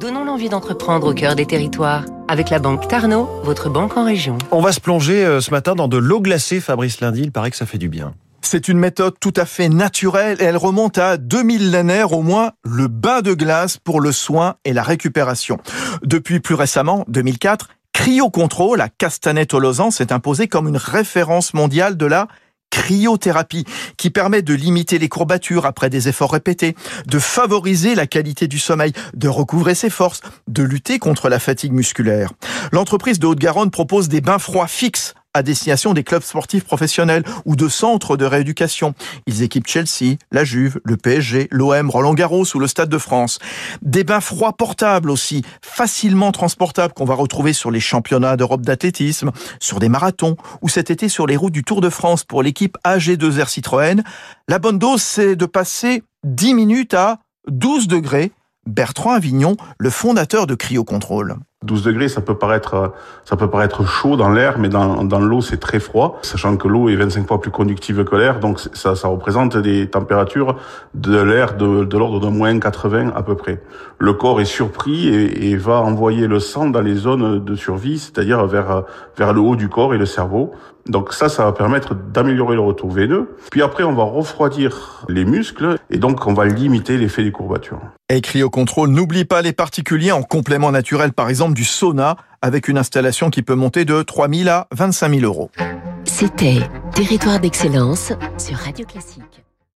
Donnons l'envie d'entreprendre au cœur des territoires. Avec la banque Tarno, votre banque en région. On va se plonger euh, ce matin dans de l'eau glacée, Fabrice Lundi. Il paraît que ça fait du bien. C'est une méthode tout à fait naturelle et elle remonte à 2000 millénaires au moins, le bain de glace pour le soin et la récupération. Depuis plus récemment, 2004, Cryocontrol à Castanet-Tolosan s'est imposé comme une référence mondiale de la cryothérapie qui permet de limiter les courbatures après des efforts répétés, de favoriser la qualité du sommeil, de recouvrer ses forces, de lutter contre la fatigue musculaire. L'entreprise de Haute-Garonne propose des bains froids fixes à destination des clubs sportifs professionnels ou de centres de rééducation. Ils équipent Chelsea, la Juve, le PSG, l'OM, Roland Garros ou le Stade de France. Des bains froids portables aussi, facilement transportables qu'on va retrouver sur les championnats d'Europe d'athlétisme, sur des marathons ou cet été sur les routes du Tour de France pour l'équipe AG2R Citroën. La bonne dose, c'est de passer 10 minutes à 12 degrés. Bertrand Avignon, le fondateur de Cryocontrol. 12 degrés, ça peut paraître, ça peut paraître chaud dans l'air, mais dans, dans l'eau, c'est très froid, sachant que l'eau est 25 fois plus conductive que l'air, donc ça, ça représente des températures de l'air de, de l'ordre de moins 80 à peu près. Le corps est surpris et, et, va envoyer le sang dans les zones de survie, c'est-à-dire vers, vers le haut du corps et le cerveau. Donc ça, ça va permettre d'améliorer le retour veineux. Puis après, on va refroidir les muscles et donc on va limiter l'effet des courbatures. Écrit au contrôle, n'oublie pas les particuliers en complément naturel, par du sauna, avec une installation qui peut monter de 3 000 à 25 000 euros. C'était Territoire d'excellence sur Radio Classique.